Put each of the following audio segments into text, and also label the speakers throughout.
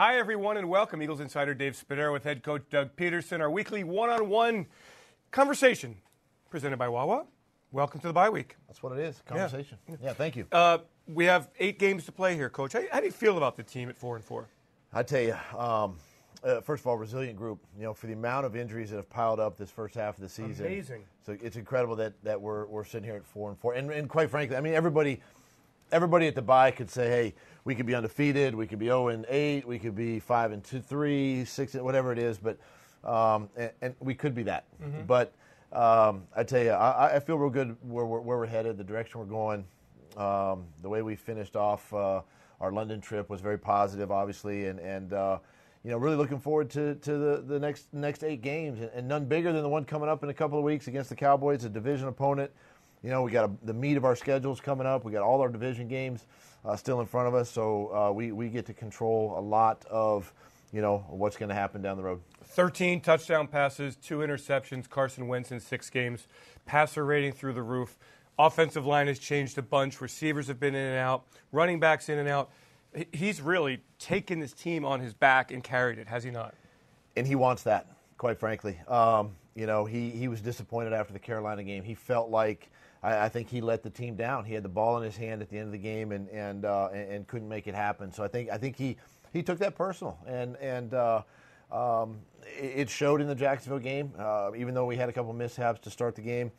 Speaker 1: Hi, everyone, and welcome. Eagles insider Dave Spadaro with head coach Doug Pederson. Our weekly one on one conversation presented by Wawa. Welcome to the bye week.
Speaker 2: That's what it is. Conversation. Yeah, yeah thank you.
Speaker 1: Uh, we have eight games to play here, coach. How, how, do you feel about the team at four and four?
Speaker 2: I tell you, um, uh, first of all, resilient group. You know, for the amount of injuries that have piled up this first half of the season,
Speaker 1: amazing.
Speaker 2: So it's incredible that, that we're we're sitting here at four and four. And, and quite frankly, I mean, everybody everybody at the bye could say, hey, we could be undefeated, we could be 0 and 8, we could be 5 and 2, 3, 6, whatever it is, but um, and, and, we could be that. Mm-hmm. But um, I tell you, I, I, feel real good where we're, where we're headed, the direction we're going, um, the way we finished off uh, our London trip was very positive, obviously, and and uh, you know really looking forward to, to the, the next next eight games, and, and none bigger than the one coming up in a couple of weeks against the Cowboys, a division opponent. You know, we got a, the meat of our schedules coming up. We got all our division games uh, still in front of us, so uh, we we get to control a lot of you know what's going to happen down the road.
Speaker 1: 13 touchdown passes, two interceptions. Carson Wentz in six games. Passer rating through the roof. Offensive line has changed a bunch. Receivers have been in and out. Running backs in and out. He's really taken this team on his back and carried it, has he not?
Speaker 2: And he wants that, quite frankly. Um, you know, he, he was disappointed after the Carolina game. He felt like I, I, think he let the team down. He had the ball in his hand at the end of the game and and uh, and, and, couldn't make it happen. So I think I think he he took that personal and and. Uh, um, it showed in the Jacksonville game, uh, even though we had a couple mishaps to start the game.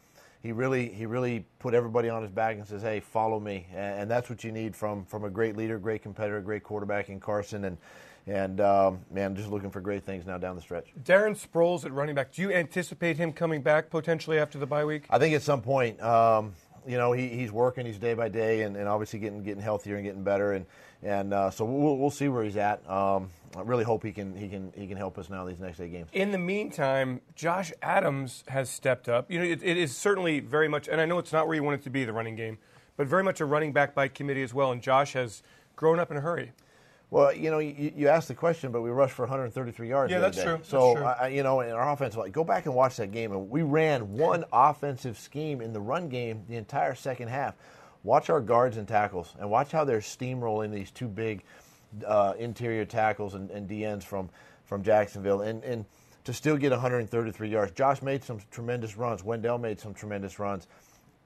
Speaker 2: He really, he really put everybody on his back and says, "Hey, follow me," and, and that's what you need from from a great leader, great competitor, great quarterback in Carson, and and um, man, just looking for great things now down the stretch.
Speaker 1: Darren Sproles at running back. Do you anticipate him coming back potentially after the bye week?
Speaker 2: I think at some point. Um, you know, he, he's working, he's day by day, and, and obviously getting getting healthier and getting better, and and uh, so we'll we'll see where he's at. Um, I really hope he can he can he can help us now these next eight games.
Speaker 1: In the meantime, Josh Adams has stepped up. You know, it, it is certainly very much, and I know it's not where you want it to be, the running game, but very much a running back by committee as well. And Josh has grown up in a hurry.
Speaker 2: Well, you know, you, you asked the question, but we rushed for 133 yards.
Speaker 1: Yeah, that's
Speaker 2: day.
Speaker 1: true.
Speaker 2: So,
Speaker 1: that's
Speaker 2: true. I, you know, in our offense, like, go back and watch that game, and we ran one offensive scheme in the run game the entire second half. Watch our guards and tackles, and watch how they're steamrolling these two big uh, interior tackles and, and DNs from from Jacksonville, and and to still get 133 yards. Josh made some tremendous runs. Wendell made some tremendous runs.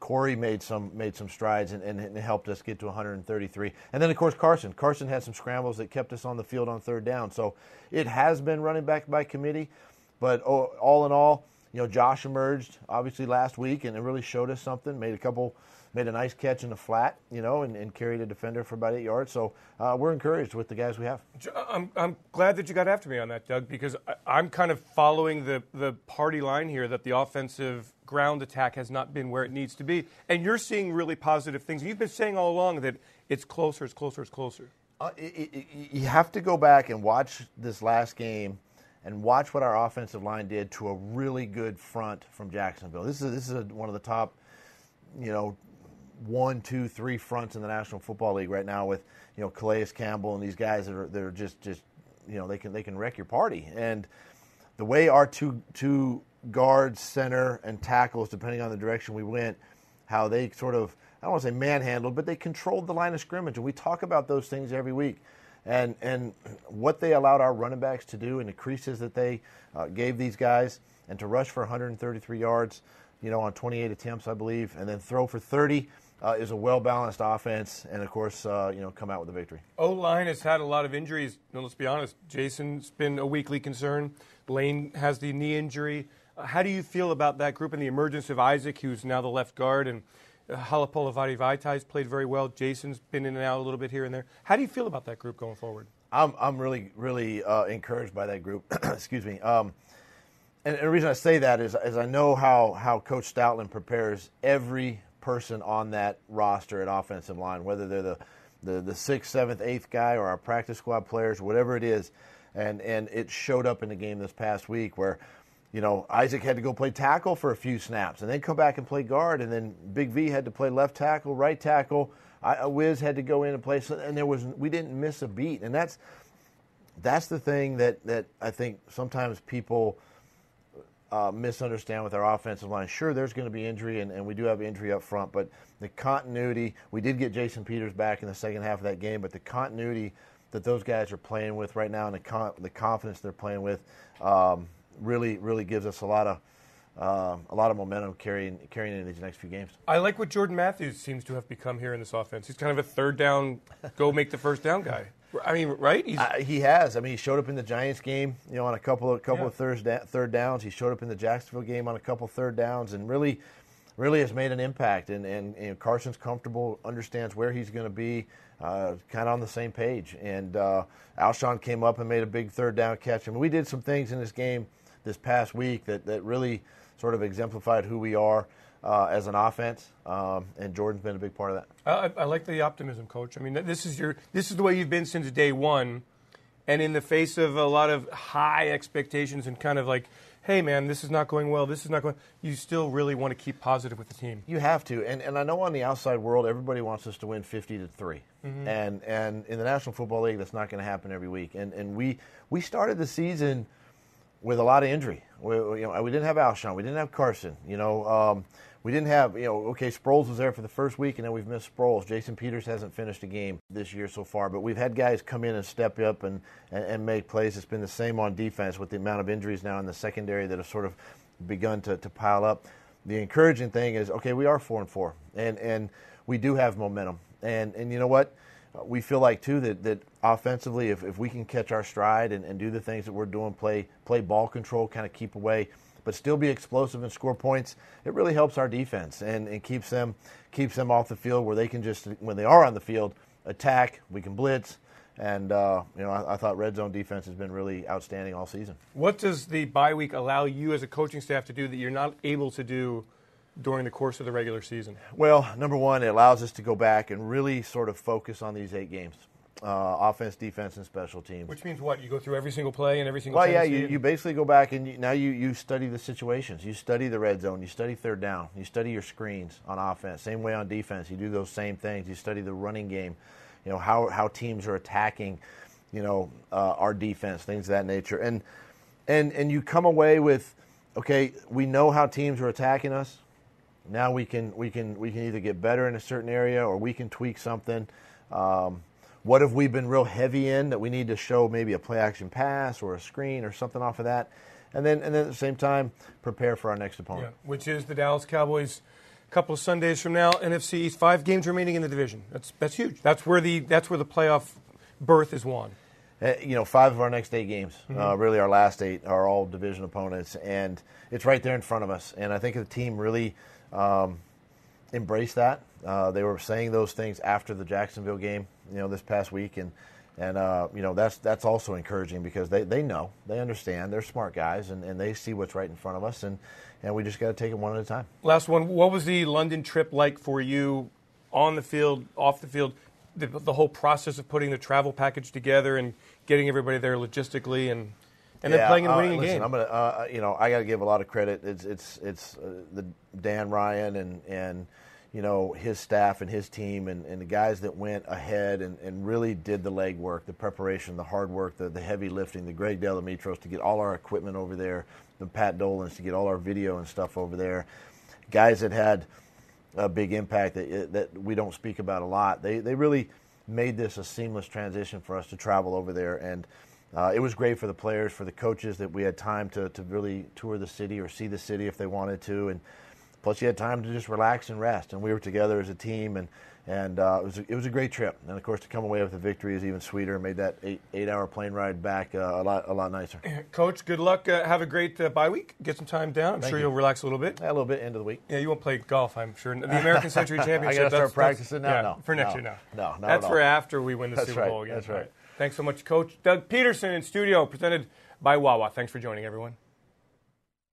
Speaker 2: Corey made some made some strides and, and, and, helped us get to 133. And then of course Carson. Carson had some scrambles that kept us on the field on third down. So it has been running back by committee, but all in all, you know, Josh emerged obviously last week and it really showed us something. Made a couple, made a nice catch in the flat, you know, and, and carried a defender for about eight yards. So uh, we're encouraged with the guys we have.
Speaker 1: I'm, I'm glad that you got after me on that, Doug, because I, am kind of following the the party line here that the offensive ground attack has not been where it needs to be. And you're seeing really positive things. You've been saying all along that it's closer, it's closer, it's closer.
Speaker 2: Uh, it, it, you have to go back and watch this last game and watch what our offensive line did to a really good front from Jacksonville. This is this is a, one of the top, you know, one, two, three fronts in the National Football League right now with you know Calais Campbell and these guys that are that are just just you know they can they can wreck your party and the way our two two guards, center, and tackles, depending on the direction we went, how they sort of, I don't want to say manhandled, but they controlled the line of scrimmage. And we talk about those things every week. And, and what they allowed our running backs to do and the creases that they uh, gave these guys and to rush for 133 yards, you know, on 28 attempts, I believe, and then throw for 30 uh, is a well balanced offense, and of course, uh, you know, come out with a victory.
Speaker 1: O line has had a lot of injuries. let's be honest. Jason's been a weekly concern. Lane has the knee injury. Uh, how do you feel about that group and the emergence of Isaac, who's now the left guard, and uh, Halapoulivaati Vaitai's played very well. Jason's been in and out a little bit here and there. How do you feel about that group going forward?
Speaker 2: I'm I'm really really uh, encouraged by that group. Excuse me. Um, and, and, the reason I say that is, is I know how how Coach Stoutland prepares every person on that roster at offensive line, whether they're the the, the sixth, seventh, eighth guy or our practice squad players, whatever it is. And and it showed up in the game this past week where you know, Isaac had to go play tackle for a few snaps and then come back and play guard. And then Big V had to play left tackle, right tackle. I, Wiz had to go in and play. And there was we didn't miss a beat. And that's that's the thing that that I think sometimes people uh, misunderstand with our offensive line. Sure, there's going to be injury, and, and we do have injury up front, but the continuity. We did get Jason Peters back in the second half of that game, but the continuity that those guys are playing with right now and the, con- the confidence they're playing with um, really really gives us a lot of uh, a lot of momentum carrying carrying into these next few games.
Speaker 1: I like what Jordan Matthews seems to have become here in this offense. He's kind of a third down, go make the first down guy. I mean, right?
Speaker 2: Uh, he has. I mean, he showed up in the Giants game, you know, on a couple of couple
Speaker 1: Yeah.
Speaker 2: of third third downs. He showed up in the Jacksonville game on a couple of third downs, and really, really has made an impact. And and, and Carson's comfortable, understands where he's going to be, uh, kind of on the same page. And uh, Alshon came up and made a big third down catch. I mean, we did some things in this game this past week that that really sort of exemplified who we are. Uh, as an offense, um, and Jordan's been a big part of that.
Speaker 1: I, I like the optimism, coach. I mean, this is your this is the way you've been since day one, and in the face of a lot of high expectations and kind of like, hey man, this is not going well, this is not going. You still really want to keep positive with the team.
Speaker 2: You have to, and and I know on the outside world, everybody wants us to win fifty to 3
Speaker 1: Mm-hmm.
Speaker 2: and and in the National Football League, that's not going to happen every week. And and we we started the season with a lot of injury. We, you know, we didn't have Alshon, we didn't have Carson. You know, um, we didn't have you know. Okay, Sproles was there for the first week, and then we've missed Sproles. Jason Peters hasn't finished a game this year so far, but we've had guys come in and step up and and, and make plays. It's been the same on defense with the amount of injuries now in the secondary that have sort of begun to, to pile up. The encouraging thing is, okay, we are four and four, and and we do have momentum. And and you know what? We feel like too that, that offensively, if, if we can catch our stride and, and do the things that we're doing, play play ball control, kind of keep away, but still be explosive and score points, it really helps our defense and, and keeps them keeps them off the field where they can just when they are on the field attack. We can blitz, and uh, you know I, I thought red zone defense has been really outstanding all season.
Speaker 1: What does the bye week allow you as a coaching staff to do that you're not able to do during the course of the regular season?
Speaker 2: Well, number one, it allows us to go back and really sort of focus on these eight games. Uh, offense, defense, and special teams.
Speaker 1: Which means what? You go through every single play and every single.
Speaker 2: Well, yeah, you, you basically go back and you, now you, you study the situations. You study the red zone. You study third down. You study your screens on offense. Same way on defense. You do those same things. You study the running game. You know how how teams are attacking. You know uh, our defense, things of that nature, and and and you come away with, okay, we know how teams are attacking us. Now we can we can we can either get better in a certain area or we can tweak something. Um, what have we been real heavy in that we need to show maybe a play action pass or a screen or something off of that, and then and then at the same time prepare for our next opponent.
Speaker 1: Yeah, which is the Dallas Cowboys. A couple of Sundays from now, NFC East. Five games remaining in the division. That's that's huge. That's where the that's where the playoff berth is won.
Speaker 2: Uh, you know, five of our next eight games,
Speaker 1: Mm-hmm.
Speaker 2: uh, really our last eight, are all division opponents, and it's right there in front of us. And I think the team really um, embraced that. Uh, they were saying those things after the Jacksonville game, you know, this past week, and and uh, you know that's that's also encouraging because they, they know, they understand, they're smart guys, and, and they see what's right in front of us, and and we just got to take it one at a time.
Speaker 1: Last one. What was the London trip like for you, on the field, off the field? The, the whole process of putting the travel package together and getting everybody there logistically, and and then playing and
Speaker 2: uh,
Speaker 1: winning a
Speaker 2: listen,
Speaker 1: game.
Speaker 2: I'm gonna, uh, you know, I got to give a lot of credit. It's it's it's uh, the Dan Ryan and and you know his staff and his team and, and the guys that went ahead and, and really did the legwork, the preparation, the hard work, the, the heavy lifting. The Greg Delimitros to get all our equipment over there, the Pat Dolans to get all our video and stuff over there. Guys that had a big impact that that we don't speak about a lot. They they really made this a seamless transition for us to travel over there, and uh, it was great for the players, for the coaches that we had time to to really tour the city or see the city if they wanted to, and plus you had time to just relax and rest. And we were together as a team, and and uh, it was a, it was a great trip. And of course, to come away with a victory is even sweeter. Made that eight eight hour plane ride back uh, a lot a lot nicer.
Speaker 1: Coach, good luck. Uh, have a great uh, bye week. Get some time down. I'm
Speaker 2: Thank
Speaker 1: sure
Speaker 2: you.
Speaker 1: will relax a little bit.
Speaker 2: A little bit end of the week.
Speaker 1: Yeah, you won't play golf, I'm sure. The American Century Championship.
Speaker 2: I gotta start
Speaker 1: that's- that's-
Speaker 2: practicing now?
Speaker 1: yeah,
Speaker 2: No.
Speaker 1: for next
Speaker 2: No.
Speaker 1: year.
Speaker 2: No,
Speaker 1: No,
Speaker 2: not
Speaker 1: That's
Speaker 2: at
Speaker 1: for after we win the
Speaker 2: That's
Speaker 1: Super
Speaker 2: right.
Speaker 1: Bowl again.
Speaker 2: That's
Speaker 1: All
Speaker 2: right.
Speaker 1: Thanks so much, Coach Doug Pederson in studio, presented by Wawa. Thanks for joining, everyone.